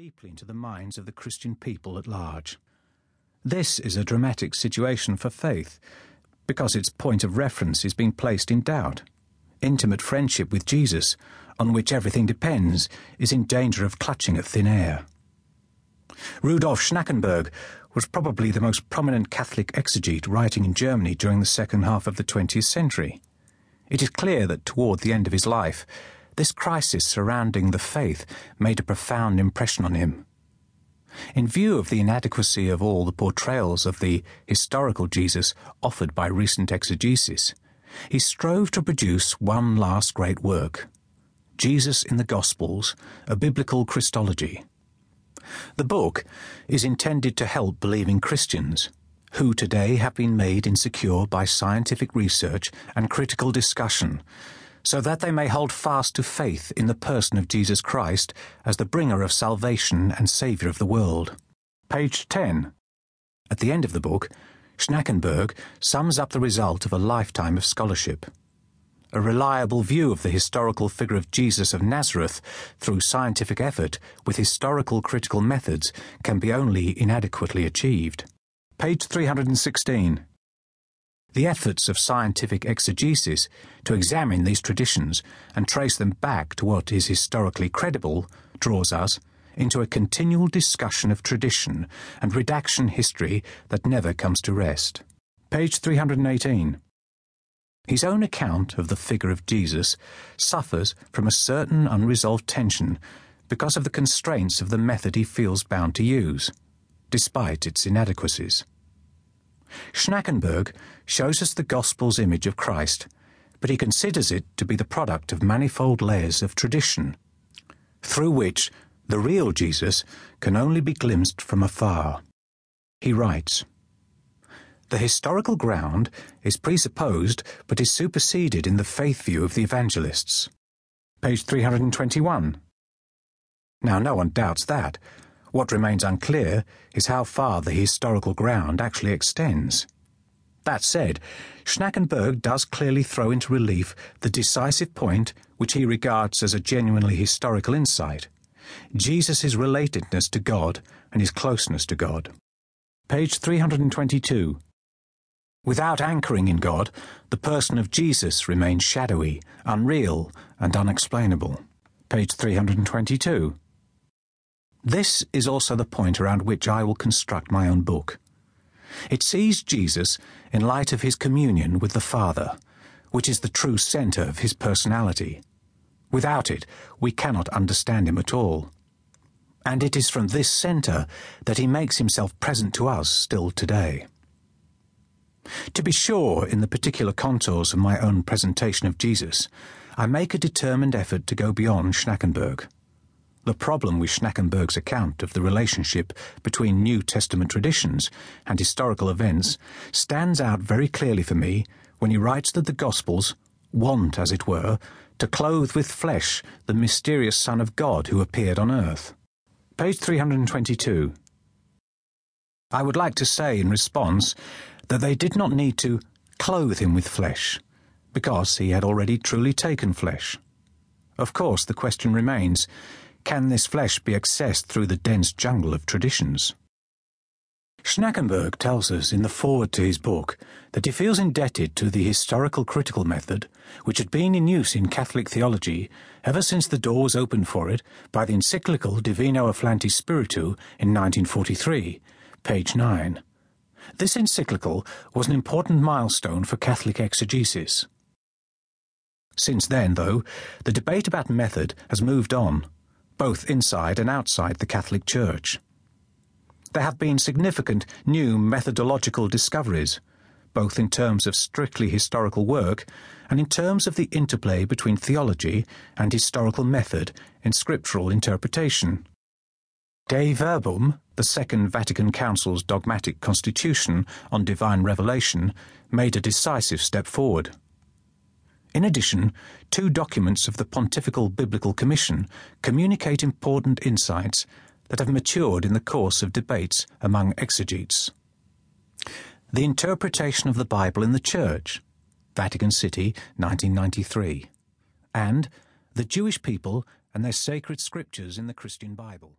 deeply into the minds of the Christian people at large. This is a dramatic situation for faith because its point of reference is being placed in doubt. Intimate friendship with Jesus, on which everything depends, is in danger of clutching at thin air. Rudolf Schnackenburg was probably the most prominent Catholic exegete writing in Germany during the second half of the 20th century. It is clear that toward the end of his life, this crisis surrounding the faith made a profound impression on him. In view of the inadequacy of all the portrayals of the historical Jesus offered by recent exegesis, he strove to produce one last great work Jesus in the Gospels, a biblical Christology. The book is intended to help believing Christians who today have been made insecure by scientific research and critical discussion, so that they may hold fast to faith in the person of Jesus Christ as the bringer of salvation and Saviour of the world. Page 10. At the end of the book, Schnackenburg sums up the result of a lifetime of scholarship. A reliable view of the historical figure of Jesus of Nazareth through scientific effort with historical critical methods can be only inadequately achieved. Page 316. The efforts of scientific exegesis to examine these traditions and trace them back to what is historically credible draws us into a continual discussion of tradition and redaction history that never comes to rest. Page 318. His own account of the figure of Jesus suffers from a certain unresolved tension because of the constraints of the method he feels bound to use, despite its inadequacies. Schnackenburg shows us the Gospel's image of Christ, but he considers it to be the product of manifold layers of tradition, through which the real Jesus can only be glimpsed from afar. He writes, The historical ground is presupposed but is superseded in the faith view of the evangelists. Page 321. Now, no one doubts that. What remains unclear is how far the historical ground actually extends. That said, Schnackenburg does clearly throw into relief the decisive point which he regards as a genuinely historical insight Jesus' relatedness to God and his closeness to God. Page 322. Without anchoring in God, the person of Jesus remains shadowy, unreal, and unexplainable. Page 322. This is also the point around which I will construct my own book. It sees Jesus in light of his communion with the Father, which is the true centre of his personality. Without it, we cannot understand him at all. And it is from this centre that he makes himself present to us still today. To be sure, in the particular contours of my own presentation of Jesus, I make a determined effort to go beyond Schnackenburg. The problem with Schnackenburg's account of the relationship between New Testament traditions and historical events stands out very clearly for me when he writes that the Gospels want, as it were, to clothe with flesh the mysterious Son of God who appeared on earth. Page 322. I would like to say in response that they did not need to clothe him with flesh, because he had already truly taken flesh. Of course, the question remains can this flesh be accessed through the dense jungle of traditions? Schnackenburg tells us in the foreword to his book that he feels indebted to the historical critical method, which had been in use in Catholic theology ever since the door was opened for it by the encyclical Divino Afflante Spiritu in 1943, page 9. This encyclical was an important milestone for Catholic exegesis. Since then, though, the debate about method has moved on both inside and outside the Catholic Church. There have been significant new methodological discoveries, both in terms of strictly historical work and in terms of the interplay between theology and historical method in scriptural interpretation. Dei Verbum, the Second Vatican Council's dogmatic constitution on divine revelation, made a decisive step forward. In addition, two documents of the Pontifical Biblical Commission communicate important insights that have matured in the course of debates among exegetes. The Interpretation of the Bible in the Church, Vatican City, 1993, and The Jewish People and Their Sacred Scriptures in the Christian Bible.